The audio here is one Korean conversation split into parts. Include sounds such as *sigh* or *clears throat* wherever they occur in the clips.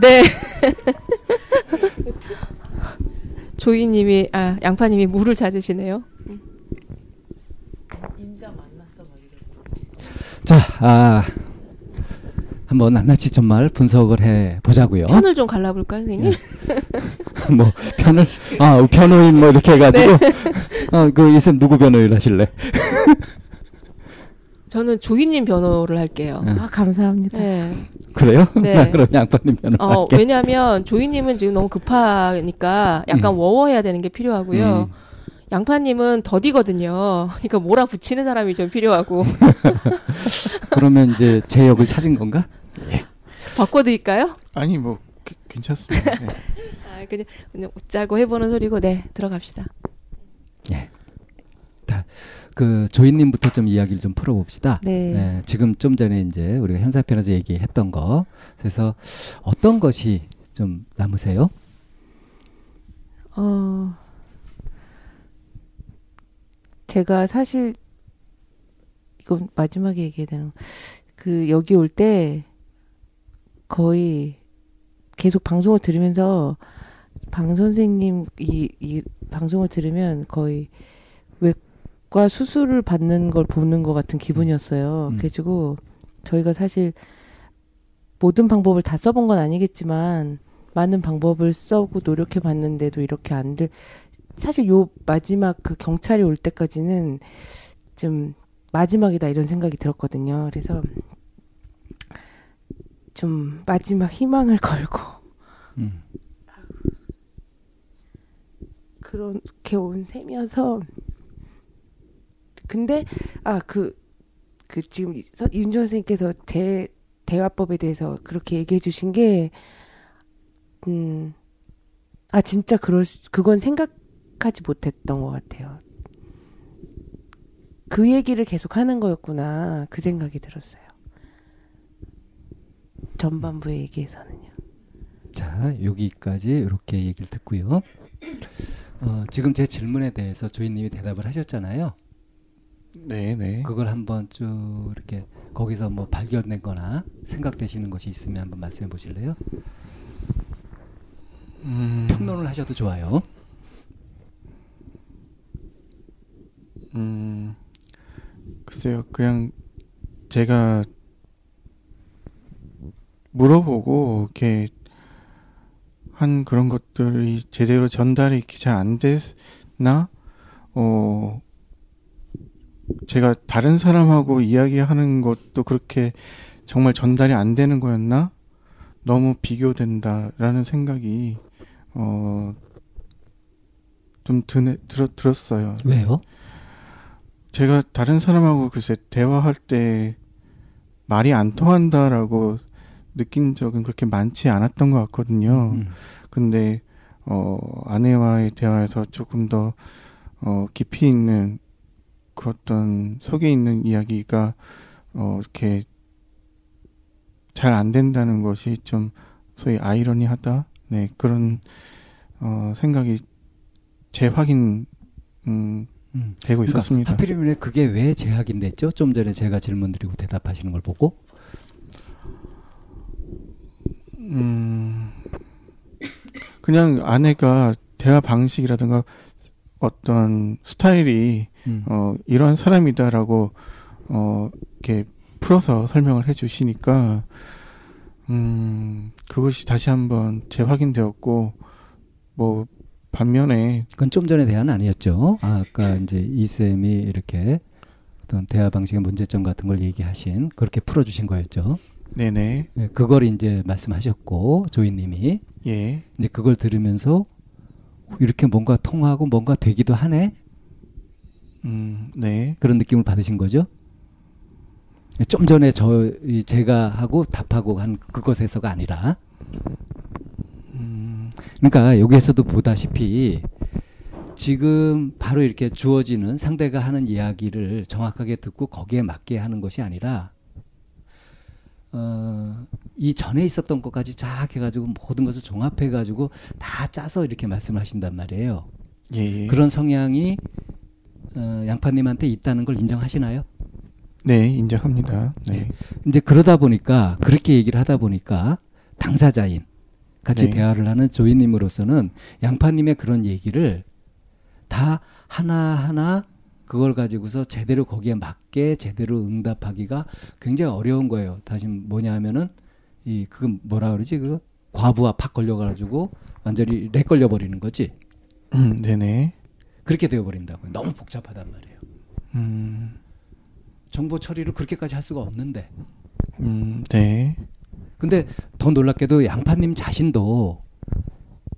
네. *laughs* 조이님이 아 양파님이 물을 찾으시네요. 자, 아, 한번 낱낱이 정말 분석을 해 보자고요. 편을 좀 갈라볼까요, 선생님? *laughs* 뭐 편을 아 변호인 뭐 이렇게 해가지고 어그 이쌤 누구 변호인 하실래? *laughs* 저는 조이님 변호를 할게요. 응. 아 감사합니다. 네. 그래요? 네. *laughs* 나 그럼 양파님 변호 어, 할게. 왜냐하면 조이님은 지금 너무 급하니까 약간 음. 워워해야 되는 게 필요하고요. 음. 양파님은 더디거든요. *laughs* 그러니까 몰아붙이는 사람이 좀 필요하고 *laughs* 그러면 이제 제 역을 찾은 건가? 바꿔드릴까요? 아니 뭐 게- 괜찮습니다. 네. 아, 그냥, 그냥 웃자고 해보는 소리고 네 들어갑시다. 그 조이님부터 좀 이야기를 좀 풀어봅시다. 네. 네, 지금 좀 전에 이제 우리가 현사편에서 얘기했던 거, 그래서 어떤 것이 좀 남으세요? 어 제가 사실 이건 마지막에 얘기해야 되는 거. 그 여기 올 때 거의 계속 방송을 들으면서 방 선생님 이, 이 방송을 들으면 거의 외 과 수술을 받는 걸 보는 것 같은 기분이었어요. 음. 그래가지고 저희가 사실 모든 방법을 다 써본 건 아니겠지만 많은 방법을 써고 노력해 봤는데도 이렇게 안 될. 사실 요 마지막 그 경찰이 올 때까지는 좀 마지막이다 이런 생각이 들었거든요. 그래서 좀 마지막 희망을 *laughs* 걸고 음. 그렇게 온 셈이어서 근데 아그그 지금 이- 서- 윤준 선생님께서 제 대화법에 대해서 그렇게 얘기해 주신 게 음, 아, 진짜 그럴, 수- 그건 생각하지 못했던 것 같아요. 그 얘기를 계속 하는 거였구나. 그 생각이 들었어요. 전반부의 얘기에서는요. 자, 여기까지 이렇게 얘기를 듣고요. 어, 지금 제 질문에 대해서 조이님이 대답을 하셨잖아요. 네, 네. 그걸 한번 쭉 이렇게 거기서 뭐 발견된 거나 생각되시는 것이 있으면 한번 말씀해 보실래요? 음, 평론을 하셔도 좋아요. 음, 글쎄요, 그냥 제가 물어보고 이렇게 한 그런 것들이 제대로 전달이 잘안 됐나? 어, 제가 다른 사람하고 이야기하는 것도 그렇게 정말 전달이 안 되는 거였나? 너무 비교된다라는 생각이 어, 좀 드네, 들어, 들었어요. 왜요? 제가 다른 사람하고 글쎄 대화할 때 말이 안 통한다라고 느낀 적은 그렇게 많지 않았던 것 같거든요. 음. 근데 어 아내와의 대화에서 조금 더 어 깊이 있는 그 어떤 속에 있는 이야기가 어 이렇게 잘 안 된다는 것이 좀 소위 아이러니하다. 네 그런 어 생각이 재확인 음 음. 되고 그러니까 있었습니다. 하필이면 그게 왜 제약인됐죠? 좀 전에 제가 질문 드리고 대답하시는 걸 보고 음, 그냥 아내가 대화 방식이라든가 어떤 스타일이 음. 어 이러한 사람이다라고 어 이렇게 풀어서 설명을 해주시니까 음, 그것이 다시 한번 재확인되었고, 뭐, 반면에, 그건 좀 전에 대화는 아니었죠. 아, 아까 이제 이 쌤이 이렇게 어떤 대화 방식의 문제점 같은 걸 얘기하신 그렇게 풀어주신 거였죠. 네네, 네, 그걸 이제 말씀하셨고 조이님이 예, 이제 그걸 들으면서 이렇게 뭔가 통하고 뭔가 되기도 하네 음, 네, 그런 느낌을 받으신 거죠. 좀 전에 저이 제가 하고 답하고 한 그것에서가 아니라 음, 그러니까 여기에서도 보다시피 지금 바로 이렇게 주어지는 상대가 하는 이야기를 정확하게 듣고 거기에 맞게 하는 것이 아니라 어, 이 전에 있었던 것까지 쫙 해가지고 모든 것을 종합해가지고 다 짜서 이렇게 말씀을 하신단 말이에요. 예, 예. 그런 성향이 어, 양파님한테 있다는 걸 인정하시나요? 네, 인정합니다. 네, 이제 그러다 보니까 그렇게 얘기를 하다 보니까 당사자인 같이 네. 대화를 하는 조이님으로서는 양파님의 그런 얘기를 다 하나하나 그걸 가지고서 제대로 거기에 맞게 제대로 응답하기가 굉장히 어려운 거예요. 다시 뭐냐 하면은 이그 뭐라 그러지 그 과부하 팍 걸려 가지고 완전히 렉 걸려 버리는 거지. 음, 네네, 그렇게 되어버린다고요. 너무 복잡하단 말이에요. 음, 정보 처리를 그렇게까지 할 수가 없는데. 음, 네, 근데 더 놀랍게도 양파님 자신도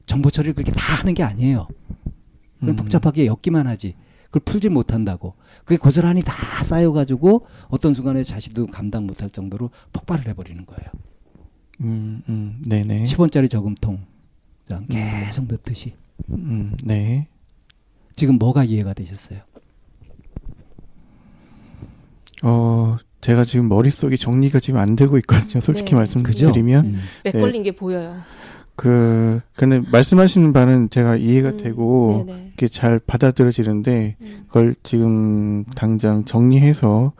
정보 처리를 그렇게 다 하는 게 아니에요. 그냥 음. 복잡하게 엮기만 하지. 그걸 풀지 못한다고. 그게 고스란히 다 쌓여가지고 어떤 순간에 자신도 감당 못할 정도로 폭발을 해버리는 거예요. 음, 음, 네네, 10원짜리 저금통 계속 넣듯이. 음, 네. 지금 뭐가 이해가 되셨어요? 어, 제가 지금 머릿속이 정리가 지금 안 되고 있거든요. 솔직히 네. 말씀드리면. 음. 렉 네. 걸린 게 보여요. 그, 근데 말씀하시는 바는 제가 이해가 음, 되고. 이렇게 잘 받아들여지는데, 음. 그걸 지금 당장 정리해서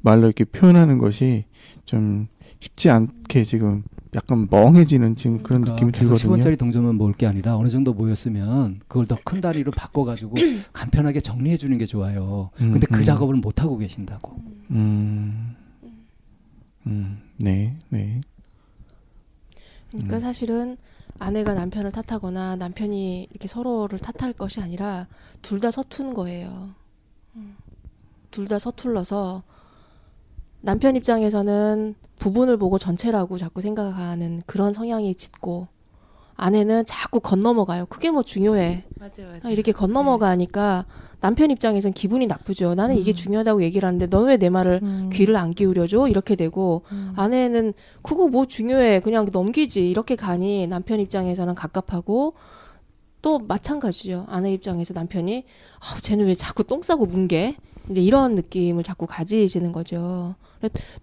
말로 이렇게 표현하는 것이 좀 쉽지 않게 지금 약간 멍해지는 지금 그런 느낌이 그러니까 계속 들거든요. 10원짜리 동전만 모을 게 아니라 어느 정도 모였으면 그걸 더큰 단위로 바꿔가지고 *laughs* 간편하게 정리해 주는 게 좋아요. 음, 근데 그 음. 작업을 못 하고 계신다고. 음, 음, 네, 네. 그러니까 음. 사실은 아내가 남편을 탓하거나 남편이 이렇게 서로를 탓할 것이 아니라 둘 다 서툰 거예요. 둘 다 서툴러서 남편 입장에서는 부분을 보고 전체라고 자꾸 생각하는 그런 성향이 짙고 아내는 자꾸 건너먹어요. 그게 뭐 중요해. 맞아요, 맞아요. 아, 이렇게 건너먹으니까 남편 입장에선 기분이 나쁘죠. 나는 이게 음. 중요하다고 얘기를 하는데 넌왜내 말을 음. 귀를 안 기울여줘? 이렇게 되고 음. 아내는 그거 뭐 중요해 그냥 넘기지 이렇게 가니 남편 입장에서는 갑갑하고 또 마찬가지죠 아내 입장에서 남편이 아, 쟤는 왜 자꾸 똥 싸고 뭉개 이제 이런 느낌을 자꾸 가지시는 거죠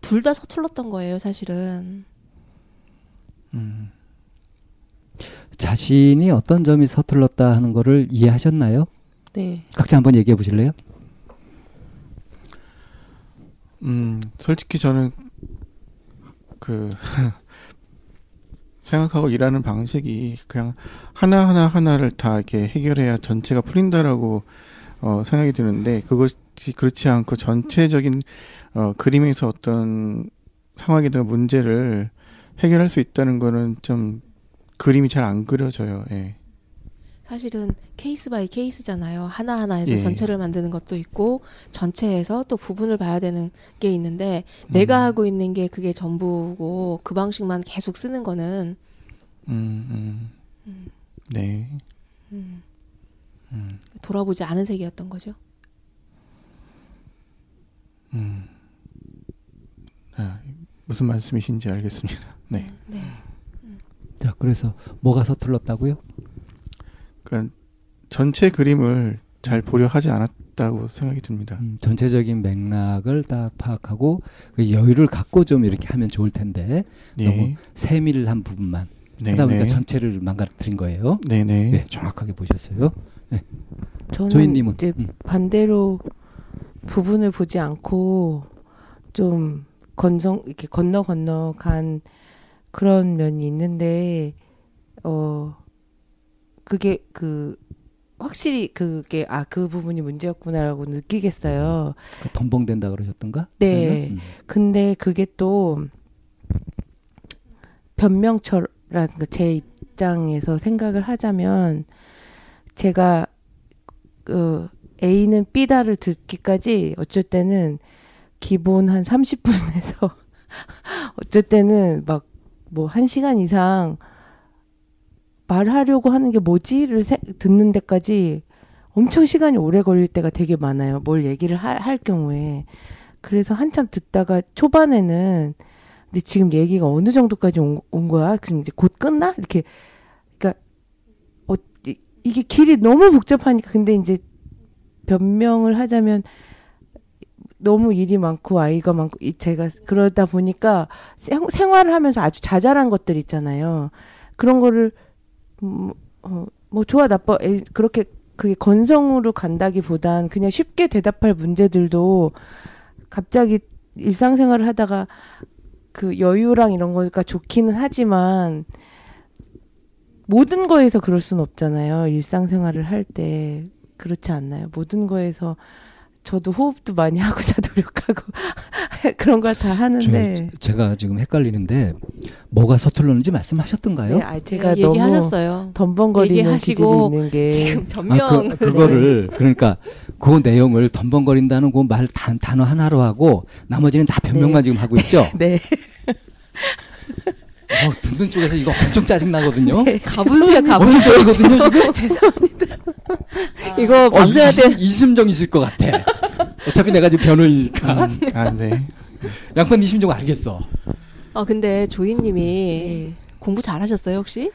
둘 다 서툴렀던 거예요 사실은 음. 자신이 어떤 점이 서툴렀다 하는 거를 이해하셨나요? 네. 각자 한번 얘기해 보실래요? 음, 솔직히 저는 그 *laughs* 생각하고 일하는 방식이 그냥 하나하나 하나를 다 이렇게 해결해야 전체가 풀린다라고 어, 생각이 드는데 그것 이 그렇지 않고 전체적인 어, 그림에서 어떤 상황이든 문제를 해결할 수 있다는 거는 좀 그림이 잘 안 그려져요. 예. 사실은 case by case잖아요 하나하나에서 예. 전체를 만드는 것도 있고 전체에서 또 부분을 봐야 되는 게 있는데 내가 음, 하고 있는 게 그게 전부고 그 방식만 계속 쓰는 거는 음, 음. 음. 네. 음, 음, 돌아보지 않은 세계였던 거죠. 음. 아, 무슨 말씀이신지 알겠습니다. 네. 네. 자, 그래서 뭐가 서툴렀다고요? 그러니까 전체 그림을 잘 보려 하지 않았다고 생각이 듭니다. 음, 전체적인 맥락을 딱 파악하고 그 여유를 갖고 좀 이렇게 하면 좋을 텐데 네. 너무 세밀한 부분만 네, 하다 보니까 네. 전체를 망가뜨린 거예요. 네, 네. 네, 정확하게 보셨어요. 저는 조이님은 이제 음. 반대로 부분을 보지 않고 좀 건성 이렇게 건너 건너 간 그런 면이 있는데 어 그게 그 확실히 그게 아 그 부분이 문제였구나라고 느끼겠어요. 그 덤벙된다 그러셨던가? 네. 음. 근데 그게 또 변명처라든가 제 입장에서 생각을 하자면 제가 그 A는 B다를 듣기까지 어쩔 때는 기본 한 30분에서 *laughs* 어쩔 때는 막뭐한 시간 이상 말하려고 하는 게 뭐지를 세- 듣는 데까지 엄청 시간이 오래 걸릴 때가 되게 많아요. 뭘 얘기를 할, 할 경우에. 그래서 한참 듣다가 초반에는 근데 지금 얘기가 어느 정도까지 온, 온 거야? 그럼 이제 곧 끝나? 이렇게 그러니까 어, 이- 이게 길이 너무 복잡하니까 근데 이제 변명을 하자면 너무 일이 많고 아이가 많고 이- 제가 그러다 보니까 생, 생활을 하면서 아주 자잘한 것들 있잖아요. 그런 거를 음, 어, 뭐 좋아 나빠 그렇게 그게 건성으로 간다기보단 그냥 쉽게 대답할 문제들도 갑자기 일상생활을 하다가 그 여유랑 이런 거가 좋기는 하지만 모든 거에서 그럴 수는 없잖아요. 일상생활을 할 때 그렇지 않나요? 모든 거에서 저도 호흡도 많이 *laughs* 하고 자 노력하고 *laughs* 그런 걸 다 하는데 저, 제가 지금 헷갈리는데 뭐가 서툴렀는지 말씀하셨던가요? 네, 아, 제가 네, 얘기하셨어요. 덤벙거리는 얘기하시고 기질이 있는 게 지금 *laughs* 아, 변명 그, 그거를 그러니까 그 내용을 덤벙거린다는 그 말 단어 하나로 하고 나머지는 다 변명만 지금 하고 있죠. 네. 어, 듣는 쪽에서 이거 엄청 짜증 나거든요. 네. *laughs* 가분수야 가분수. 짜증거든요. 죄송합니다. 이거 어, 밤새야 돼. 이심, 이심정 있을 것 같아. 어차피 내가 지금 변호인이니까. 음, 아, 네. 양반 이심정 알겠어. 어 근데 조이님이 네. 공부 잘하셨어요 혹시?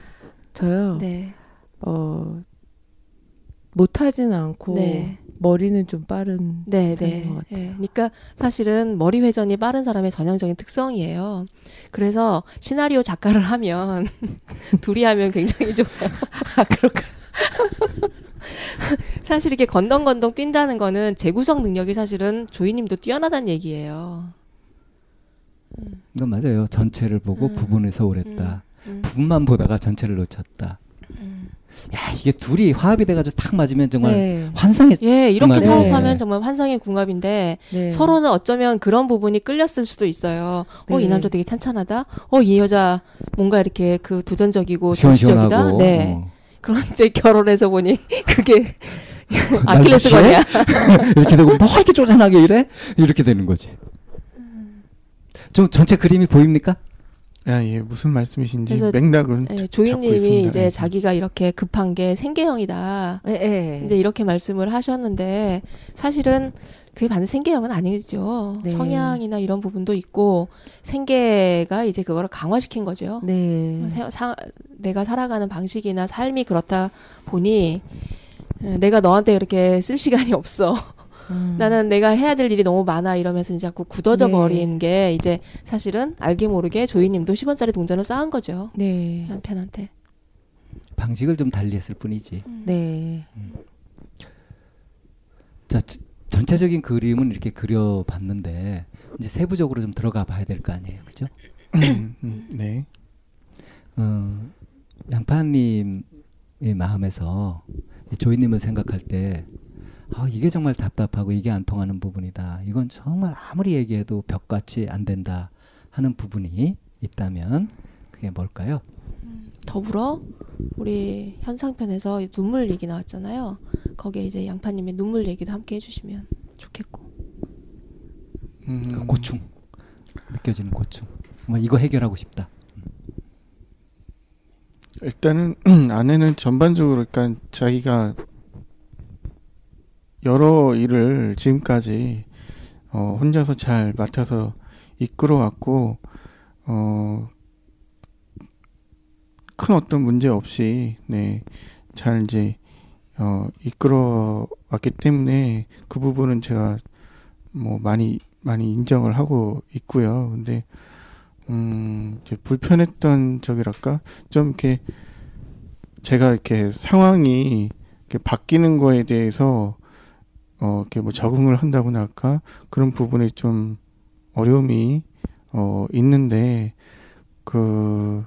저요. 네. 어 못하진 않고 네. 머리는 좀 빠른 네, 편인 네. 것 같아요. 예, 그러니까 사실은 머리 회전이 빠른 사람의 전형적인 특성이에요. 그래서 시나리오 작가를 하면 *laughs* 둘이 하면 굉장히 좋아요. 아 그럴까? *laughs* 사실 이렇게 건덩건덩 뛴다는 거는 재구성 능력이 사실은 조이님도 뛰어나다는 얘기예요. 이건 맞아요. 전체를 보고 음. 부분에서 오랬다. 음. 부분만 보다가 전체를 놓쳤다. 음. 야 이게 둘이 화합이 돼가지고 탁 맞으면 정말 네. 환상의 예, 이렇게 맞아요. 사업하면 네. 정말 환상의 궁합인데 네. 서로는 어쩌면 그런 부분이 끌렸을 수도 있어요. 어, 이 네. 남자 되게 찬찬하다. 어, 이 여자 뭔가 이렇게 그 도전적이고 정치적이다. 네. 어. 그런데 *laughs* 결혼해서 보니 그게 *laughs* 날 아킬레스 무시해? 건이야. 이렇게 되고 뭐 이렇게 쪼잔하게 이래? 이렇게 되는 거지. 좀 전체 그림이 보입니까? 아, 예, 무슨 말씀이신지 맥락은 조이님이 있습니다. 이제 예. 자기가 이렇게 급한 게 생계형이다. 네, 네. 이제 이렇게 말씀을 하셨는데 사실은 그게 반드 생계형은 아니죠. 네. 성향이나 이런 부분도 있고 생계가 이제 그거를 강화시킨 거죠. 네. 세- 사- 내가 살아가는 방식이나 삶이 그렇다 보니 에, 내가 너한테 이렇게 쓸 시간이 없어. 음. 나는 내가 해야 될 일이 너무 많아 이러면서 이제 자꾸 굳어져 네. 버린 게 이제 사실은 알게 모르게 조이님도 10원짜리 동전을 쌓은 거죠. 네. 남편한테. 방식을 좀 달리했을 뿐이지. 네. 자 저- 전체적인 그림은 이렇게 그려봤는데 이제 세부적으로 좀 들어가 봐야 될 거 아니에요, 그죠? 음, 음, 네. 어, 양파님의 마음에서 이 조이님을 생각할 때 아, 이게 정말 답답하고 이게 안 통하는 부분이다. 이건 정말 아무리 얘기해도 벽같이 안 된다 하는 부분이 있다면 그게 뭘까요? 더불어 우리 현상편에서 눈물 얘기 나왔잖아요. 거기에 이제 양파님의 눈물 얘기도 함께 해주시면 좋겠고. 음, 그 고충 느껴지는 고충. 뭐 이거 해결하고 싶다. 일단은 *clears throat* 아내는 전반적으로 그러니까 자기가 여러 일을 지금까지 어, 혼자서 잘 맡아서 이끌어왔고 어, 큰 어떤 문제 없이 네, 잘 이제 어, 이끌어왔기 때문에 그 부분은 제가 뭐 많이 많이 인정을 하고 있고요. 근데 음, 이제 불편했던 적이랄까 좀 이렇게 제가 이렇게 상황이 이렇게 바뀌는 거에 대해서 어 이렇게 뭐 적응을 한다고나 할까 그런 부분에 좀 어려움이 어 있는데 그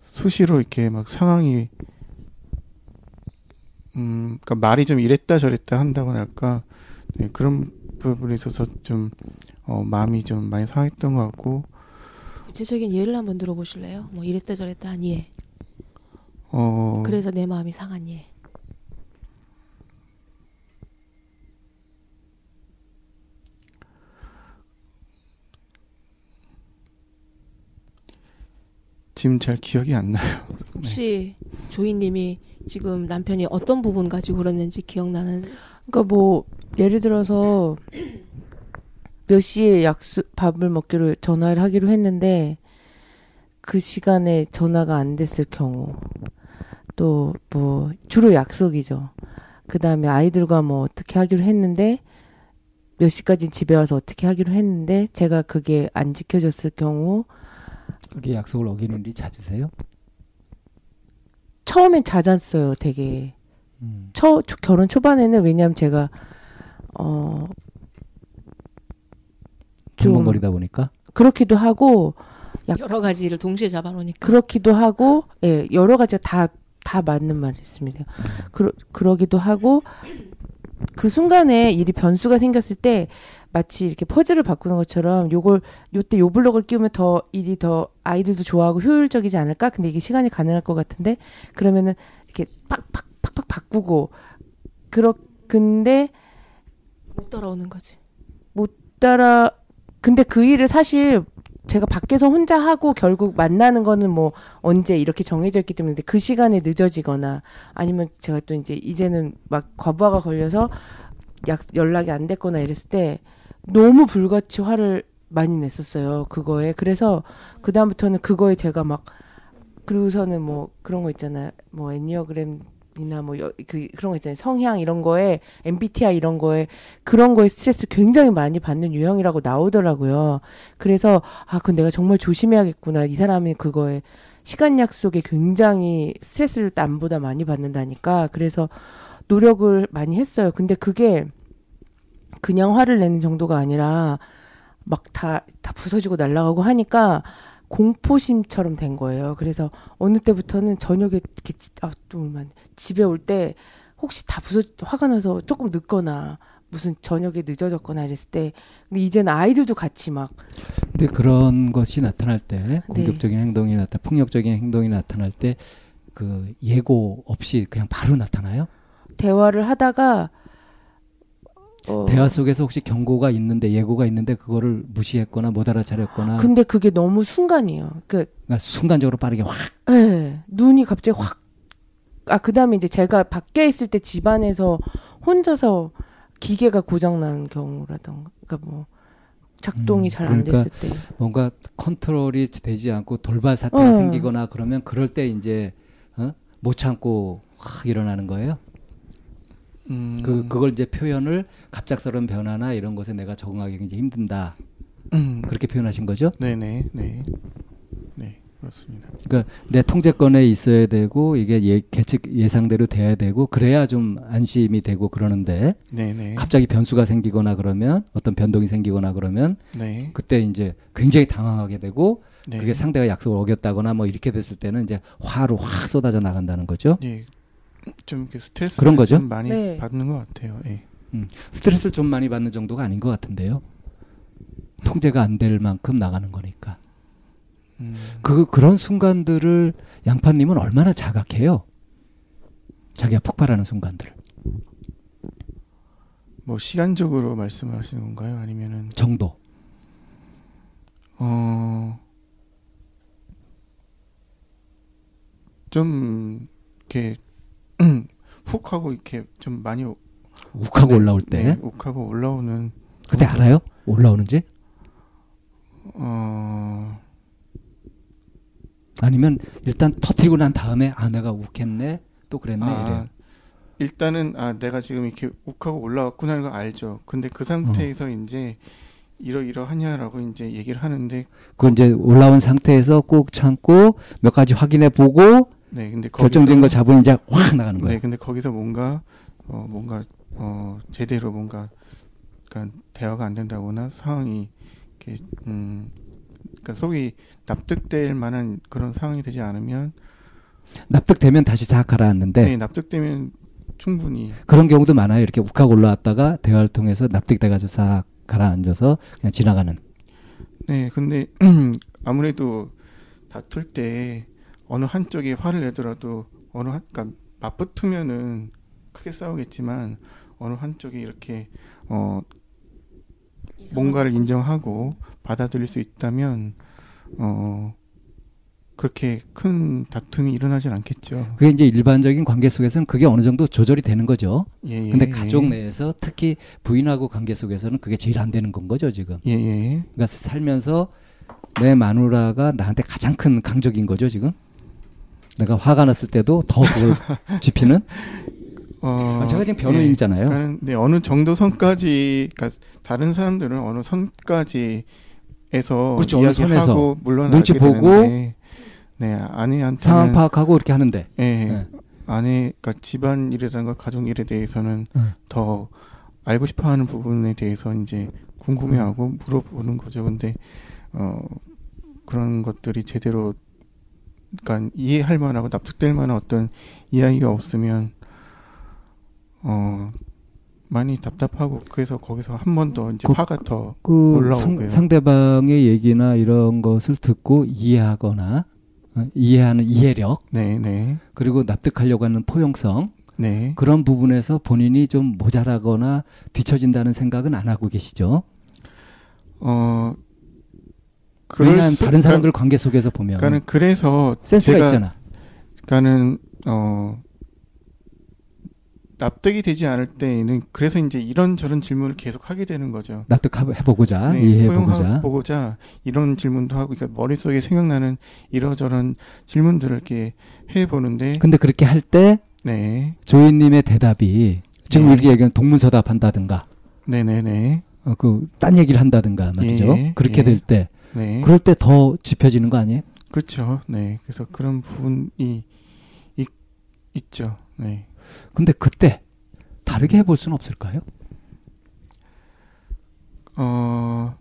수시로 이렇게 막 상황이 음 그러니까 말이 좀 이랬다 저랬다 한다고나 할까 네, 그런 부분에 있어서 좀 어, 마음이 좀 많이 상했던 것 같고 구체적인 예를 한번 들어보실래요? 뭐 이랬다 저랬다 한 예. 어, 그래서 내 마음이 상한 예. 지금 잘 기억이 안 나요. *laughs* 혹시 조이님이 지금 남편이 어떤 부분 가지고 그랬는지 기억나는 그러니까 뭐 예를 들어서 몇 시에 약속 밥을 먹기로 전화를 하기로 했는데 그 시간에 전화가 안 됐을 경우 또 뭐 주로 약속이죠. 그 다음에 아이들과 뭐 어떻게 하기로 했는데 몇 시까지 집에 와서 어떻게 하기로 했는데 제가 그게 안 지켜졌을 경우 그렇게 약속을 어기는 일이 잦으세요? 처음엔 잦았어요. 되게 음. 초, 초- 결혼 초반에는 왜냐하면 제가 어좀 둥벙거리다 보니까 그렇기도 하고 약- 여러 가지 를 동시에 잡아놓으니까 그렇기도 하고 예 여러 가지가 다다 맞는 말이었습니다. 그러, 그러기도 하고 그 순간에 일이 변수가 생겼을 때 마치 이렇게 퍼즐을 바꾸는 것처럼 요걸 요때 요 블록을 끼우면 더 일이 더 아이들도 좋아하고 효율적이지 않을까? 근데 이게 시간이 가능할 것 같은데 그러면은 이렇게 팍팍 팍팍 바꾸고 그렇 근데 못 따라오는 거지. 따라 근데 그 일을 사실 제가 밖에서 혼자 하고 결국 만나는 거는 뭐 언제 이렇게 정해져 있기 때문에 그 시간에 늦어지거나 아니면 제가 또 이제 이제는 막 과부하가 걸려서 약 연락이 안 됐거나 이랬을 때 너무 불같이 화를 많이 냈었어요 그거에 그래서 그 다음부터는 그거에 제가 막 그리고서는 뭐 그런 거 있잖아요 뭐 애니어그램이나 뭐그 그런 거 있잖아요 성향 이런 거에 MBTI 이런 거에 그런 거에 스트레스 굉장히 많이 받는 유형이라고 나오더라고요. 그래서 아, 그건 내가 정말 조심해야겠구나. 이 사람이 그거에 시간 약속에 굉장히 스트레스를 남보다 많이 받는다니까. 그래서 노력을 많이 했어요. 근데 그게 그냥 화를 내는 정도가 아니라 막다다 부서지고 날아가고 하니까 공포심처럼 된 거예요. 그래서 어느 때부터는 저녁에 이렇게 지- 아, 좀 집에 올 때 혹시 다 부서 화가 나서 조금 늦거나 무슨 저녁에 늦어졌거나 이랬을 때 근데 이제는 아이들도 같이 막 근데 그런 것이 나타날 때 네. 공격적인 행동이 나타 폭력적인 행동이 나타날 때 그 예고 없이 그냥 바로 나타나요? 대화를 하다가 어, 대화 속에서 혹시 경고가 있는데 예고가 있는데 그거를 무시했거나 못 알아차렸거나 근데 그게 너무 순간이에요. 그 그러니까 순간적으로 빠르게 확 예. 눈이 갑자기 확 아, 그다음에 이제 제가 밖에 있을 때 집안에서 혼자서 기계가 고장 나는 경우라던가 그러니까 뭐 작동이 음, 잘안 그러니까 됐을 때. 뭔가 컨트롤이 되지 않고 돌발 사태가 어. 생기거나 그러면 그럴 때 이제 어? 못 참고 확 일어나는 거예요. 음, 그 그걸 이제 표현을 갑작스러운 변화나 이런 것에 내가 적응하기 굉장히 힘든다. 음, 그렇게 표현하신 거죠? 네네 네. 네, 그렇습니다. 그러니까 내 통제권에 있어야 되고 이게 예, 계측 예상대로 돼야 되고 그래야 좀 안심이 되고 그러는데 네네. 갑자기 변수가 생기거나 그러면 어떤 변동이 생기거나 그러면 네. 그때 이제 굉장히 당황하게 되고 네. 그게 상대가 약속을 어겼다거나 뭐 이렇게 됐을 때는 이제 화로 확 쏟아져 나간다는 거죠. 예. 좀 이렇게 스트레스 그런 거죠? 좀 많이 네. 받는 것 같아요. 예. 스트레스를 좀 많이 받는 정도가 아닌 것 같은데요. 통제가 안 될 만큼 나가는 거니까. 음, 그 그런 순간들을 양파님은 얼마나 자각해요. 자기가 폭발하는 순간들을 뭐 시간적으로 말씀하시는 건가요? 아니면은 정도. 어. 좀 이렇게 훅 하고 이렇게 좀 많이 오- 욱하고 네, 올라올 때 네, 욱하고 올라오는 그때 알아요? 올라오는지? 어. 아니면 일단 터트리고 난 다음에 아 내가 욱했네 또 그랬네 아, 이래요. 일단은 아 내가 지금 이렇게 욱하고 올라왔구나는 걸 알죠. 근데 그 상태에서 이제 이러이러하냐라고 이제 얘기를 하는데 그 이제 올라온 상태에서 꼭 참고 몇 가지 확인해 보고 네 근데 결정된 거 거기서- 잡으면 이제 확 나가는 거예요. 네 근데 거기서 뭔가 어 뭔가 어 제대로 뭔가 그러니까 대화가 안 된다거나 상황이 이렇게 음 그러니까 속이 납득될 만한 그런 상황이 되지 않으면 납득되면 다시 싹 가라앉는데 네, 납득되면 충분히 그런 경우도 많아요. 이렇게 욱하고 올라왔다가 대화를 통해서 납득돼가지고 싹 가라앉아서 그냥 지나가는. 네 근데 *clears throat* 아무래도 다툴 때 어느 한쪽이 화를 내더라도 어느 한 그러니까 맞붙으면은 크게 싸우겠지만 어느 한쪽이 이렇게 어 뭔가를 인정하고 받아들일 수 있다면 어 그렇게 큰 다툼이 일어나진 않겠죠. 그게 이제 일반적인 관계 속에서는 그게 어느 정도 조절이 되는 거죠. 예, 예, 근데 예. 가족 내에서 특히 부인하고 관계 속에서는 그게 제일 안 되는 건 거죠, 지금. 예, 예. 그러니까 살면서 내 마누라가 나한테 가장 큰 강적인 거죠, 지금. 내가 화가 났을 때도 더 그걸 *laughs* 짚히는? 어, 아, 제가 지금 예. 변호인이잖아요. 그러니까 네, 어느 정도 선까지 그러니까 다른 사람들은 어느 선까지에서 그렇죠, 어느 선에서 물론 눈치 보고 되는데, 네 아내한테는 상황 파악하고 이렇게 하는데. 예, 네. 아내 그러니까 집안 일이라든가 가족 일에 대해서는 네. 더 알고 싶어하는 부분에 대해서 이제 궁금해하고 음. 물어보는 거죠. 근데 어 그런 것들이 제대로 그러니까 이해할 만하고 납득될 만한 어떤 이야기가 없으면 어 많이 답답하고 그래서 거기서 한 번 더 이제 그- 화가 더 그 올라오고요. 상, 상대방의 얘기나 이런 것을 듣고 이해하거나 어, 이해하는 이해력 네, 네, 그리고 납득하려고 하는 포용성 네. 그런 부분에서 본인이 좀 모자라거나 뒤처진다는 생각은 안 하고 계시죠. 어 왜냐하면 수- 다른 사람들 관계 속에서 보면 그러니까는 그래서 센스가 제가 있잖아. 그러니까는 어 납득이 되지 않을 때에는 그래서 이제 이런 저런 질문을 계속 하게 되는 거죠. 납득해보고자 네, 이해해보고자. 포용해보고자 이런 질문도 하고 그러니까 머릿속에 생각나는 이러저런 질문들을 이렇게 해보는데 근데 그렇게 할 때 네, 조이님의 대답이 지금 네. 이렇게 얘기하면 동문서답한다든가 네네네 어, 그딴 얘기를 한다든가 말이죠. 예, 그렇게 예. 될때 네 그럴 때 더 짚혀지는 거 아니에요? 그렇죠. 네 그래서 그런 부분이 있, 있죠. 네. 근데 그때 다르게 해볼 수는 없을까요? 어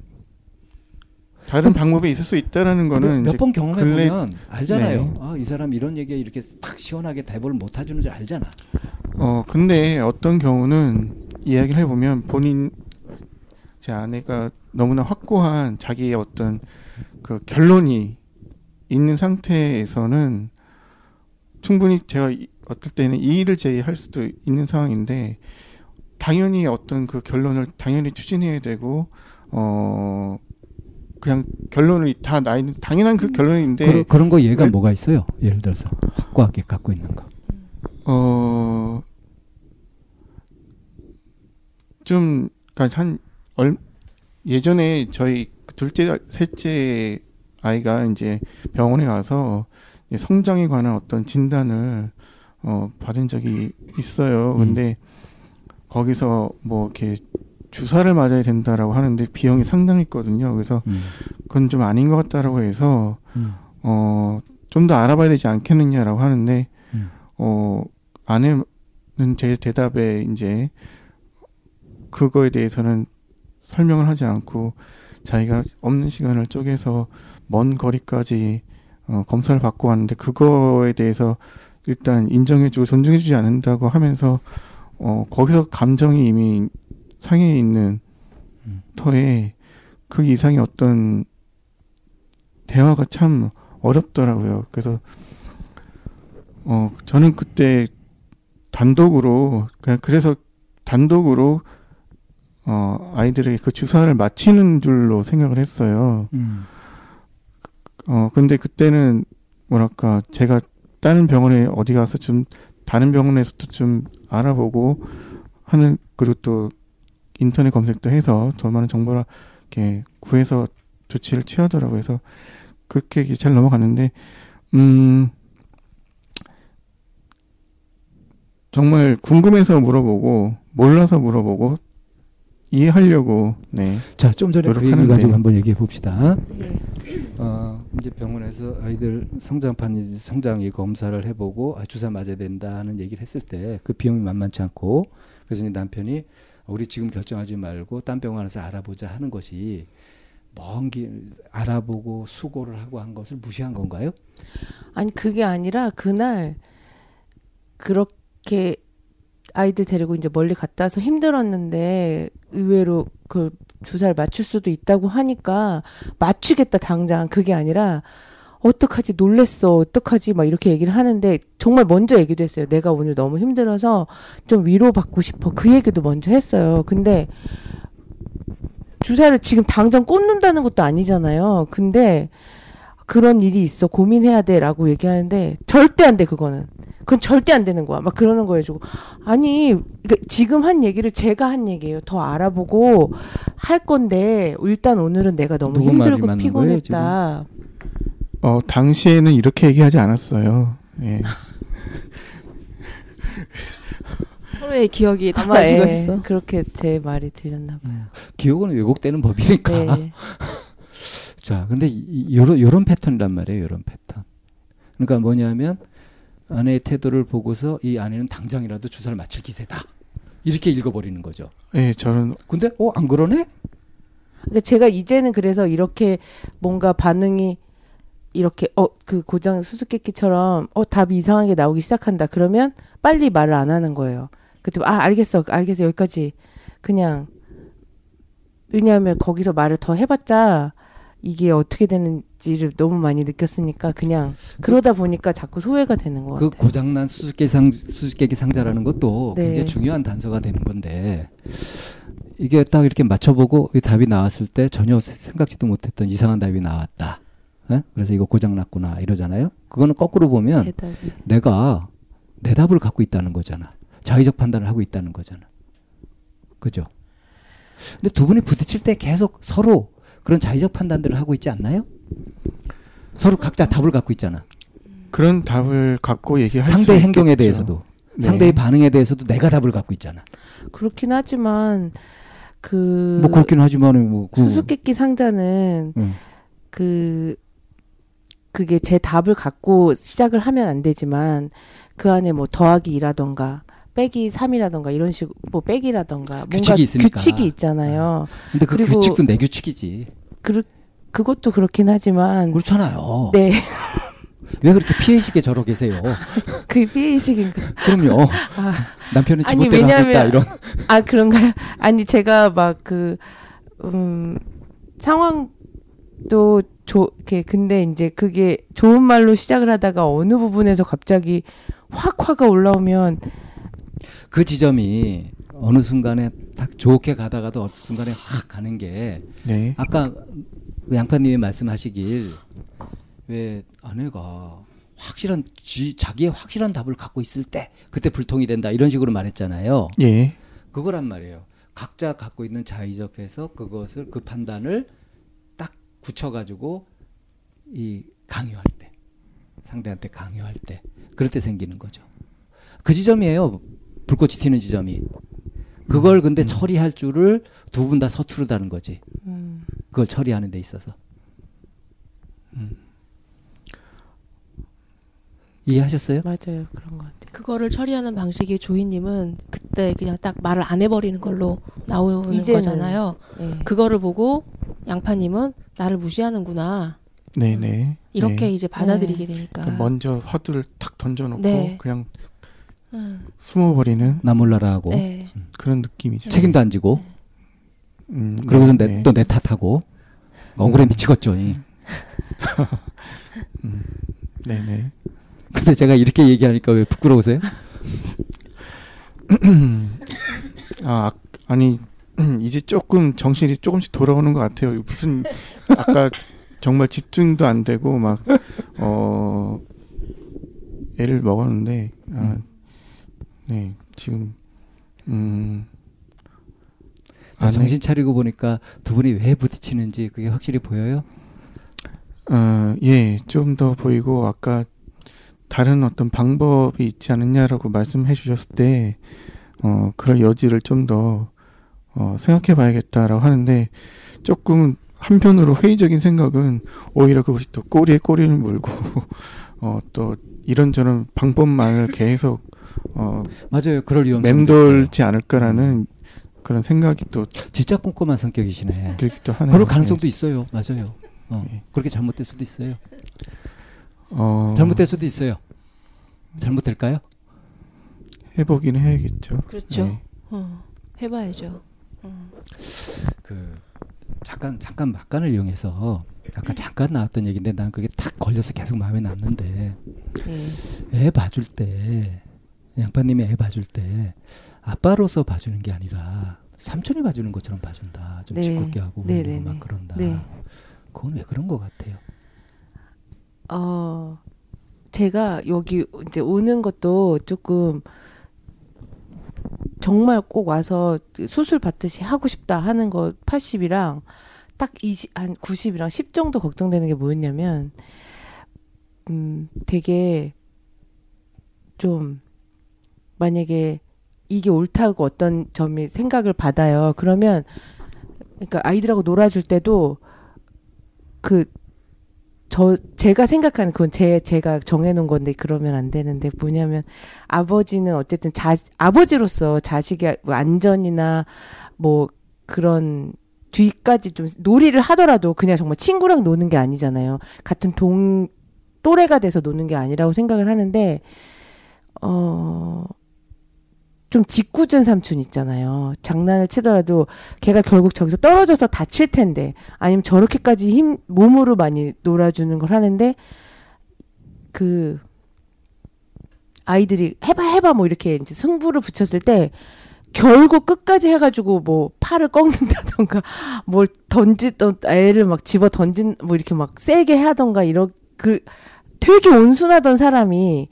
다른 방법이 있을 수 있다라는 거는 몇 번 경험해 근래- 보면 알잖아요. 네. 아, 이 사람 이런 얘기에 이렇게 탁 시원하게 대본을 못 해주는 줄 알잖아. 어 근데 어떤 경우는 이야기를 해보면 본인 제 아내가 너무나 확고한 자기의 어떤 그 결론이 있는 상태에서는 충분히 제가 이- 어떨 때는 이의를 제기할 수도 있는 상황인데 당연히 어떤 그 결론을 당연히 추진해야 되고 어 그냥 결론을 다 나있는 당연한 그 결론인데 그런, 그런 거 얘가 왜- 뭐가 있어요? 예를 들어서 확고하게 갖고 있는 거. 어, 좀, 그니까 한, 얼, 예전에 저희 둘째, 셋째 아이가 이제 병원에 가서 성장에 관한 어떤 진단을 어, 받은 적이 있어요. 음. 근데 거기서 뭐 이렇게 주사를 맞아야 된다라고 하는데 비용이 상당했거든요. 그래서 음. 그건 좀 아닌 것 같다라고 해서 음. 어, 좀 더 알아봐야 되지 않겠느냐라고 하는데, 음. 어, 아내는 제 대답에 이제 그거에 대해서는 설명을 하지 않고 자기가 없는 시간을 쪼개서 먼 거리까지 어, 검사를 받고 왔는데 그거에 대해서 일단 인정해주고 존중해주지 않는다고 하면서 어, 거기서 감정이 이미 상해 있는 음. 터에 그 이상의 어떤 대화가 참 어렵더라고요. 그래서 어 저는 그때 단독으로 그냥 그래서 단독으로 어 아이들에게 그 주사를 맞히는 줄로 생각을 했어요. 음. 어 근데 그때는 뭐랄까 제가 다른 병원에 어디 가서 좀 다른 병원에서도 좀 알아보고 하는 그리고 또 인터넷 검색도 해서 더 많은 정보를 이렇게 구해서 조치를 취하더라고요. 그래서 그렇게 잘 넘어갔는데 음 정말 궁금해서 물어보고 몰라서 물어보고 이해하려고 네 자, 좀 전에 그 얘기를. 가지고 한번 얘기해 봅시다. 예. 어, 이제 병원에서 아이들 성장판이 성장이 검사를 해 보고 아, 주사 맞아야 된다 하는 얘기를 했을 때 그 비용이 만만치 않고 그래서 이제 남편이 우리 지금 결정하지 말고 딴 병원에서 알아보자 하는 것이 먼길 알아보고 수고를 하고 한 것을 무시한 건가요? 아니 그게 아니라 그날 그렇게 아이들 데리고 이제 멀리 갔다 와서 힘들었는데 의외로 그 주사를 맞출 수도 있다고 하니까 맞추겠다 당장. 그게 아니라 어떡하지? 놀랬어. 어떡하지? 막 이렇게 얘기를 하는데 정말 먼저 얘기도 했어요. 내가 오늘 너무 힘들어서 좀 위로받고 싶어. 그 얘기도 먼저 했어요. 근데 주사를 지금 당장 꽂는다는 것도 아니잖아요. 근데 그런 일이 있어. 고민해야 돼라고 얘기하는데 절대 안 돼 그거는 그건 절대 안 되는 거야 막 그러는 거예요 주고 아니 그러니까 지금 한 얘기를 제가 한 얘기예요 더 알아보고 할 건데 일단 오늘은 내가 너무 힘들고 맞는 거예요, 피곤했다 어, 당시에는 이렇게 얘기하지 않았어요. 예. *laughs* 서로의 기억이 다 아마 빠지고 예, 있어. 그렇게 제 말이 들렸나 봐요 음, 기억은 왜곡되는 법이니까. 네. *laughs* 자, 근데 이- 이- 요런 요런 패턴이란 말이에요. 요런 패턴. 그러니까 뭐냐면 아내의 태도를 보고서 이 아내는 당장이라도 주사를 맞힐 기세다. 이렇게 읽어버리는 거죠. 예, 저는 근데 어 안 그러네? 그러니까 제가 이제는 그래서 이렇게 뭔가 반응이 이렇게 어 그 고장 수수께끼처럼 어 답이 이상하게 나오기 시작한다 그러면 빨리 말을 안 하는 거예요. 그때 아 알겠어 알겠어 여기까지 그냥 왜냐하면 거기서 말을 더 해봤자 이게 어떻게 되는 지를 너무 많이 느꼈으니까 그냥 그러다 보니까 자꾸 소외가 되는 것 그 같아요. 고장난 수수께끼 상 수수께끼 상자라는 것도 네. 굉장히 중요한 단서가 되는 건데 이게 딱 이렇게 맞춰보고 이 답이 나왔을 때 전혀 세- 생각지도 못했던 이상한 답이 나왔다. 예? 그래서 이거 고장났구나 이러잖아요. 그거는 거꾸로 보면. 내가 내 답을 갖고 있다는 거잖아. 자의적 판단을 하고 있다는 거잖아. 그죠? 근데 두 분이 부딪힐 때 계속 서로 그런 자의적 판단들을 하고 있지 않나요? 서로 각자 답을 갖고 있잖아. 그런 답을 갖고 얘기할 수 상대의 행동에 있겠죠. 대해서도 네. 상대의 반응에 대해서도 내가 답을 갖고 있잖아. 그렇긴 하지만 그 뭐 그렇긴 하지만 뭐 그, 수수께끼 상자는 응. 그 그게 제 답을 갖고 시작을 하면 안 되지만 그 안에 뭐 더하기 2라던가 빼기 3이라던가 이런 식으로 뭐 빼기라던가 뭔가 규칙이. 규칙이 있잖아요. 근데 그 그리고- 규칙도 내 규칙이지. 그 그것도 그렇긴 하지만 그렇잖아요. 네. *laughs* 왜 그렇게 피해의식에 절어 계세요? *laughs* 그 피해의식인가? 그럼요. 아, 남편은 지멋대로 하겠다 이런. 아 그런가요? 아니 제가 막그 음, 상황도 조, 이렇게 근데 이제 그게 좋은 말로 시작을 하다가 어느 부분에서 갑자기 확 화가 올라오면 그 지점이 어느 순간에 딱 좋게 가다가도 어느 순간에 확 가는 게 네. 아까 그 양파님이 말씀하시길 왜 아내가 확실한 지, 자기의 확실한 답을 갖고 있을 때 그때 불통이 된다 이런 식으로 말했잖아요. 예. 그거란 말이에요. 각자 갖고 있는 자의적해서 그것을 그 판단을 딱 굳혀가지고 이 강요할 때 상대한테 강요할 때 그럴 때 생기는 거죠. 그 지점이에요. 불꽃이 튀는 지점이. 그걸 근데 처리할 줄을 두 분 다 서투르다는 거지. 음, 그걸 처리하는 데 있어서. 이해하셨어요? 맞아요 그런 것 같아요. 그거를 처리하는 방식이 조이님은 그때 그냥 딱 말을 안 해버리는 걸로 나오는 이제는. 거잖아요. 네. 그거를 보고 양파님은 나를 무시하는구나 네, 네. 이렇게 네. 이제 받아들이게 되니까. 그러니까 먼저 화두를 탁 던져놓고 네. 그냥 음, 숨어버리는 나 몰라라 하고 네. 그런 느낌이죠. 책임도 안 지고 음, 그러고서 네, 내, 네. 또내 탓하고 억울해 미치겠죠. 이. *laughs* 네, 네. 근데 제가 이렇게 얘기하니까 왜 부끄러우세요? *laughs* 아, 아, 아니 *clears throat* 이제 조금 정신이 조금씩 돌아오는 것 같아요. 무슨 아까 정말 집중도 안 되고 막 어 애를 먹었는데 아, 음. 네 지금 음 자, 아내- 정신 차리고 보니까 두 분이 왜 부딪히는지 그게 확실히 보여요? 어, 예, 좀 더 보이고 아까 다른 어떤 방법이 있지 않느냐라고 말씀해 주셨을 때 어, 그럴 여지를 좀더 어, 생각해 봐야겠다라고 하는데 조금 한편으로 회의적인 생각은 오히려 그것이 또 꼬리에 꼬리를 물고 *laughs* 어, 또 이런저런 방법만을 계속 어, 맞아요. 그럴 있어요. 맴돌지 않을까라는 그런 생각이 또 진짜 꼼꼼한 성격이시네. 들기도 하네요. 그럴 가능성도 있어요. 맞아요. 어, 예. 그렇게 잘못될 수도 있어요. 어, 잘못될 수도 있어요. 잘못될까요? 해보기는 해야겠죠. 그렇죠. 네. 어, 해봐야죠. 그 잠깐 잠깐 막간을 이용해서 아까 잠깐 나왔던 얘기인데 나는 그게 탁 걸려서 계속 마음에 남는데 예. 애 봐줄 때 양파님이 애 봐줄 때 아빠로서 봐주는 게 아니라 삼촌이 봐주는 것처럼 봐준다. 좀 네. 짓궂게 하고 네, 네, 막 네. 그런다. 네. 그건 왜 그런 것 같아요? 어, 제가 여기 이제 오는 것도 조금 정말 꼭 와서 수술 받듯이 하고 싶다 하는 거 80이랑 딱 20, 한 90이랑 10 정도 걱정되는 게 뭐였냐면, 음, 되게 좀 만약에 이게 옳다고 어떤 점이 생각을 받아요. 그러면 그러니까 아이들하고 놀아줄 때도 그 저 제가 생각하는 그건 제 제가 정해놓은 건데 그러면 안 되는데 뭐냐면 아버지는 어쨌든 자 아버지로서 자식의 뭐 안전이나 뭐 그런 뒤까지 좀 놀이를 하더라도 그냥 정말 친구랑 노는 게 아니잖아요. 같은 동 또래가 돼서 노는 게 아니라고 생각을 하는데 어. 좀 짓궂은 삼촌 있잖아요. 장난을 치더라도 걔가 결국 저기서 떨어져서 다칠 텐데 아니면 저렇게까지 힘 몸으로 많이 놀아주는 걸 하는데 그 아이들이 해봐 해봐 뭐 이렇게 이제 승부를 붙였을 때 결국 끝까지 해가지고 뭐 팔을 꺾는다던가 *laughs* 뭘 던지던 애를 막 집어 던진 뭐 이렇게 막 세게 하던가 이런 그 되게 온순하던 사람이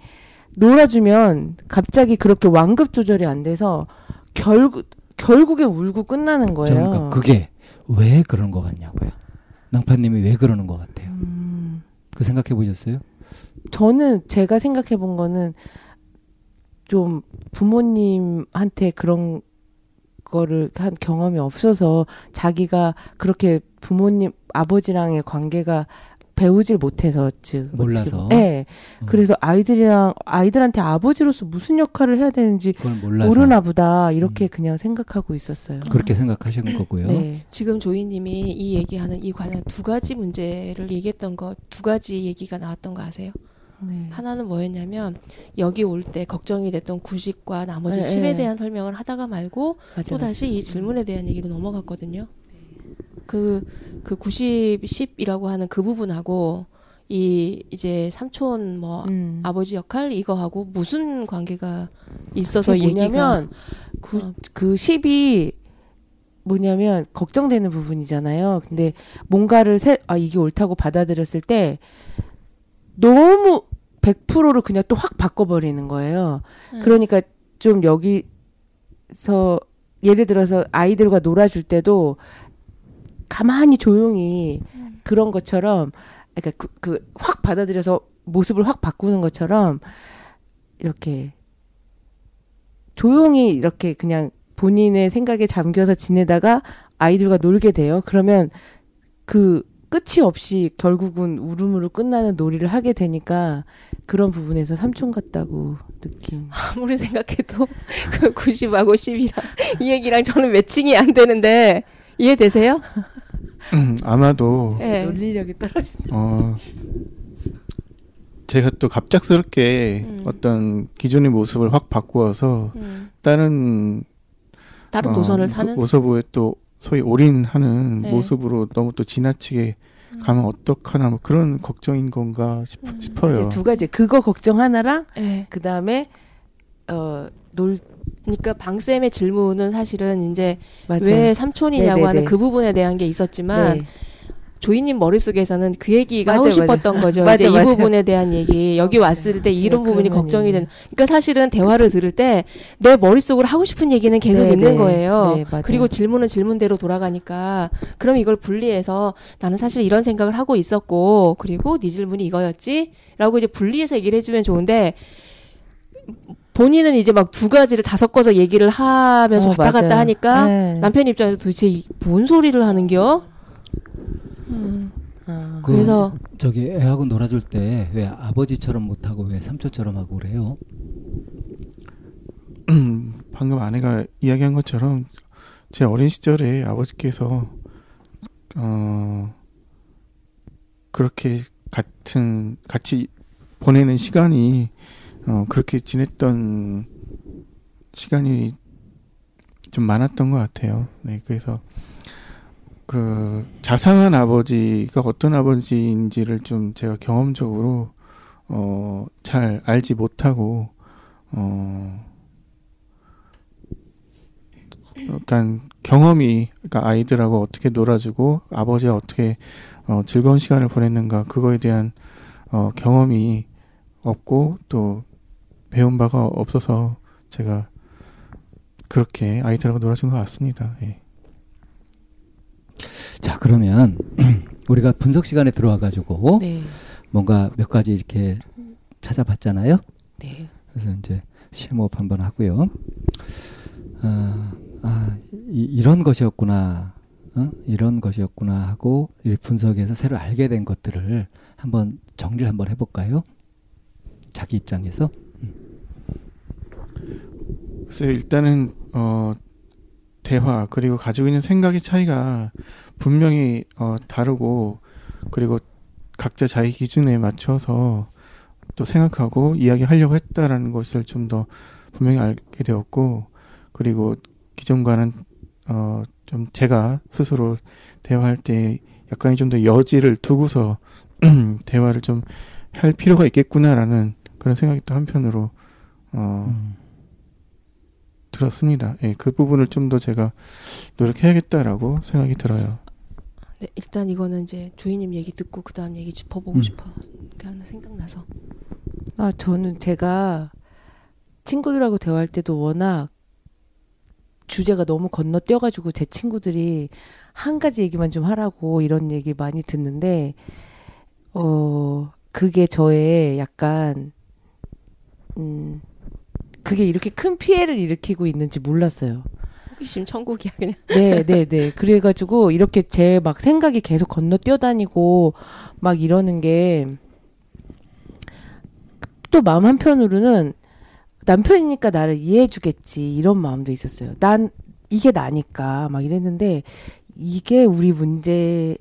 놀아주면 갑자기 그렇게 완급 조절이 안 돼서 결국 결국에 울고 끝나는 거예요. 그러니까 그게 왜 그런 것 같냐고요. 낭파님이 왜 그러는 것 같아요. 음, 그 생각해 보셨어요? 저는 제가 생각해 본 거는 좀 부모님한테 그런 거를 한 경험이 없어서 자기가 그렇게 부모님 아버지랑의 관계가 배우질 못해서 즉 몰라서? 네. 음. 그래서 아이들이랑 아이들한테 아버지로서 무슨 역할을 해야 되는지 모르나 보다 이렇게 음. 그냥 생각하고 있었어요. 그렇게 생각하신 거고요. 네. 지금 조이님이 이 얘기하는 이 관련 두 가지 문제를 얘기했던 거 두 가지 얘기가 나왔던 거 아세요? 네. 하나는 뭐였냐면 여기 올 때 걱정이 됐던 90과 나머지 네, 10에 네. 대한 설명을 하다가 말고 맞아, 또 맞아. 다시 이 질문에 대한 얘기로 넘어갔거든요. 그, 그 90, 10이라고 하는 그 부분하고 이 이제 삼촌 뭐 음. 아버지 역할 이거하고 무슨 관계가 있어서 얘기가 뭐냐면 그, 어. 그 10이 뭐냐면 걱정되는 부분이잖아요. 근데 뭔가를 새, 아 이게 옳다고 받아들였을 때 너무 100%를 그냥 또 확 바꿔버리는 거예요. 음. 그러니까 좀 여기서 예를 들어서 아이들과 놀아줄 때도 가만히 조용히 그런 것처럼 그러니까 그 확 받아들여서 모습을 확 바꾸는 것처럼 이렇게 조용히 이렇게 그냥 본인의 생각에 잠겨서 지내다가 아이들과 놀게 돼요. 그러면 그 끝이 없이 결국은 울음으로 끝나는 놀이를 하게 되니까 그런 부분에서 삼촌 같다고 느낀. *laughs* 아무리 생각해도 *laughs* 그 90하고 10이랑 이 얘기랑 저는 매칭이 안 되는데 이해되세요? 음, 아마도 네. 논리력이 떨어지. 어 제가 또 갑작스럽게 음. 어떤 기존의 모습을 확 바꾸어서 음, 다른 다른 어, 노선을 그 사는 모습에 또 소위 올인하는 네. 모습으로 너무 또 지나치게 가면 어떡하나 뭐 그런 걱정인 건가 싶, 음. 싶어요. 이제 두 가지 그거 걱정 하나랑 네. 그 다음에 어 놀 그러니까 방쌤의 질문은 사실은 이제 맞아. 왜 삼촌이냐고 네네네. 하는 그 부분에 대한 게 있었지만 네. 조이님 머릿속에서는 그 얘기가 맞아, 하고 맞아. 싶었던 거죠. *laughs* 맞아, 이제 이 맞아. 부분에 대한 얘기. 여기 왔을 때 이런 부분이 걱정이 되는. 그러니까 사실은 대화를 들을 때 내 머릿속으로 하고 싶은 얘기는 계속 네, 있는 네. 거예요. 네. 그리고 질문은 질문대로 돌아가니까 그럼 이걸 분리해서 나는 사실 이런 생각을 하고 있었고 그리고 네 질문이 이거였지라고 이제 분리해서 얘기를 해주면 좋은데 본인은 이제 막 두 가지를 다 섞어서 얘기를 하면서 어, 왔다 갔다 맞아요. 하니까 네. 남편 입장에서 도대체 이- 뭔 소리를 하는겨? 아, 그 그래서 저기 애하고 놀아줄 때 왜 아버지처럼 못하고 왜 삼촌처럼 하고 그래요? *clears throat* 방금 아내가 이야기한 것처럼 제 어린 시절에 아버지께서 어 그렇게 같은 같이 보내는 시간이 어 그렇게 지냈던 시간이 좀 많았던 것 같아요. 네, 그래서 그 자상한 아버지가 어떤 아버지인지를 좀 제가 경험적으로 어, 잘 알지 못하고 어, 그러니까 경험이 그러니까 아이들하고 어떻게 놀아주고 아버지와 어떻게 어, 즐거운 시간을 보냈는가 그거에 대한 어, 경험이 없고 또 배운 바가 없어서 제가 그렇게 아이들하고 놀아준 것 같습니다. 예. 자 그러면 *clears throat* 우리가 분석 시간에 들어와 가지고 네. 뭔가 몇 가지 이렇게 찾아봤잖아요. 네. 그래서 이제 심호흡 한번 하고요. 아, 아 이, 이런 것이었구나. 어? 이런 것이었구나 하고 이 분석해서 새로 알게 된 것들을 한번 정리를 한번 해볼까요? 자기 입장에서. 글쎄 일단은 어 대화 그리고 가지고 있는 생각의 차이가 분명히 어 다르고 그리고 각자 자기 기준에 맞춰서 또 생각하고 이야기하려고 했다라는 것을 좀 더 분명히 알게 되었고 그리고 기존과는 어 좀 제가 스스로 대화할 때 약간의 좀 더 여지를 두고서 *clears throat* 대화를 좀 할 필요가 있겠구나라는 그런 생각이 또 한편으로 어 음. 들었습니다. 예, 그 부분을 좀 더 제가 노력해야겠다라고 생각이 들어요. 네, 일단 이거는 이제 조이님 얘기 듣고 그 다음 얘기 짚어보고 음. 싶어. 그냥 생각나서. 아, 저는 제가 친구들하고 대화할 때도 워낙 주제가 너무 건너뛰어가지고 제 친구들이 한 가지 얘기만 좀 하라고 이런 얘기 많이 듣는데, 어, 그게 저의 약간, 음, 그게 이렇게 큰 피해를 일으키고 있는지 몰랐어요. 호기심 천국이야 그냥. 네, 네, 네. 그래가지고 이렇게 제 막 생각이 계속 건너 뛰어다니고 막 이러는 게 또 마음 한편으로는 남편이니까 나를 이해해주겠지 이런 마음도 있었어요. 난 이게 나니까 막 이랬는데 이게 우리 문제.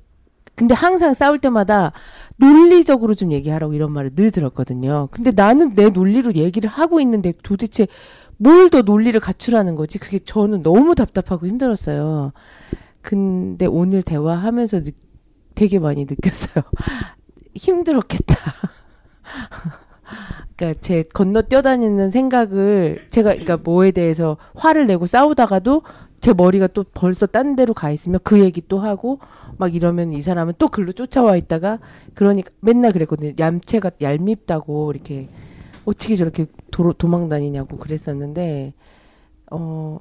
근데 항상 싸울 때마다 논리적으로 좀 얘기하라고 이런 말을 늘 들었거든요. 근데 나는 내 논리로 얘기를 하고 있는데 도대체 뭘 더 논리를 갖추라는 거지? 그게 저는 너무 답답하고 힘들었어요. 근데 오늘 대화하면서 느- 되게 많이 느꼈어요. *laughs* 힘들었겠다. *laughs* 그러니까 제 건너 뛰어다니는 생각을 제가 그러니까 뭐에 대해서 화를 내고 싸우다가도 제 머리가 또 벌써 딴 데로 가 있으면 그 얘기 또 하고 막 이러면 이 사람은 또 글로 쫓아와 있다가 그러니까 맨날 그랬거든요. 얌체가 얄밉다고 이렇게 어떻게 저렇게 도로, 도망 다니냐고 그랬었는데 어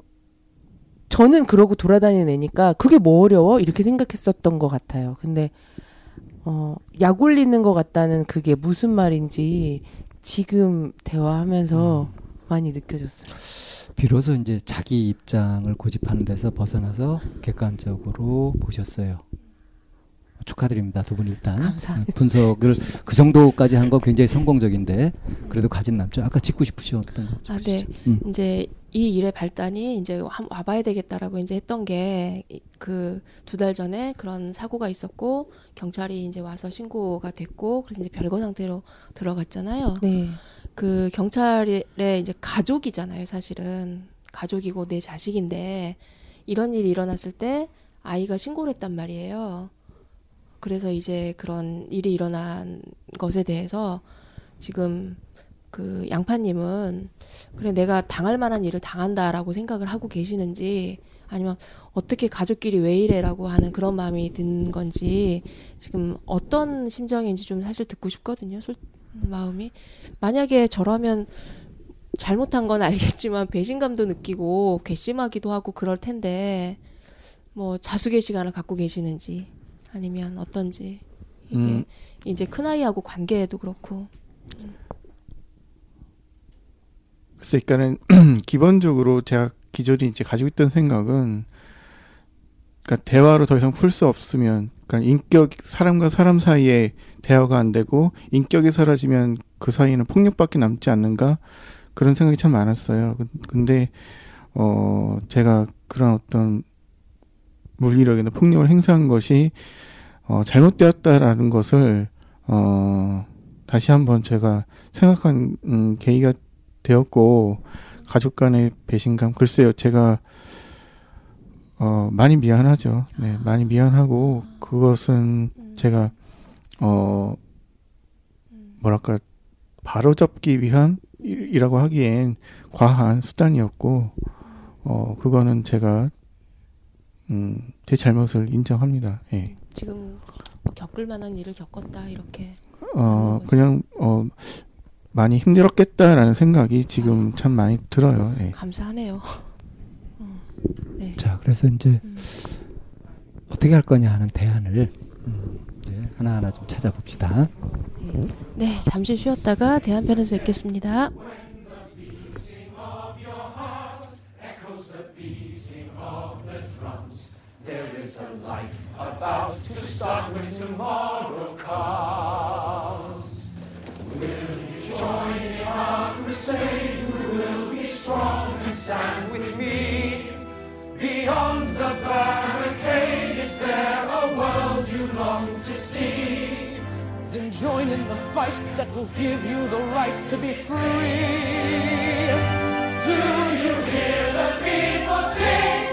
저는 그러고 돌아다니는 애니까 그게 뭐 어려워 이렇게 생각했었던 것 같아요. 근데 어 약 올리는 것 같다는 그게 무슨 말인지 지금 대화하면서 많이 느껴졌어요. 비로소 이제 자기 입장을 고집하는 데서 벗어나서 객관적으로 보셨어요. 축하드립니다. 두 분 일단 감사합니다. 분석을 그 정도까지 한거 굉장히 성공적인데 그래도 가진 남자 아까 짚고 싶으셨던 거. 아, 네. 음. 이제 이 일의 발단이 이제 한 와봐야 되겠다라고 이제 했던 게 그 두 달 전에 그런 사고가 있었고 경찰이 이제 와서 신고가 됐고 그래서 이제 별거 상태로 들어갔잖아요. 네. 그 경찰의 이제 가족이잖아요, 사실은. 가족이고 내 자식인데 이런 일이 일어났을 때 아이가 신고를 했단 말이에요. 그래서 이제 그런 일이 일어난 것에 대해서 지금 그 양파님은 그래 내가 당할 만한 일을 당한다라고 생각을 하고 계시는지 아니면 어떻게 가족끼리 왜 이래라고 하는 그런 마음이 든 건지 지금 어떤 심정인지 좀 사실 듣고 싶거든요. 솔, 마음이 만약에 저라면 잘못한 건 알겠지만 배신감도 느끼고 괘씸하기도 하고 그럴 텐데 뭐 자숙의 시간을 갖고 계시는지 아니면 어떤지 이게 음. 이제 큰 아이하고 관계에도 그렇고 글쎄, 그러니까는 *clears throat* 기본적으로 제가 기존에 이제 가지고 있던 생각은 그러니까 대화로 더 이상 풀 수 없으면 그러니까 인격 사람과 사람 사이에 대화가 안 되고 인격이 사라지면 그 사이에는 폭력밖에 남지 않는가 그런 생각이 참 많았어요. 근- 근데 어 제가 그런 어떤 물리력이나 폭력을 행사한 것이 어 잘못되었다라는 것을 어 다시 한번 제가 생각한 음, 계기가 되었고 가족 간의 배신감 글쎄요 제가 어 많이 미안하죠. 네, 많이 미안하고 그것은 제가 어 뭐랄까 바로잡기 위한 일- 이라고 하기엔 과한 수단이었고 어 그거는 제가 음 제 잘못을 인정합니다. 예. 지금 뭐 겪을 만한 일을 겪었다 이렇게. 어 그냥 어 많이 힘들었겠다라는 생각이 지금 참 많이 들어요. 예. 감사하네요. 음, 네. 자, 그래서 이제 음. 어떻게 할 거냐 하는 대안을 음, 이제 하나하나 좀 찾아봅시다. 네, 잠시 쉬었다가 대한편에서 뵙겠습니다. with me. Beyond the barricade, is there a world you long to see? Then join in the fight that will give you the right to be free. Do you hear the people sing?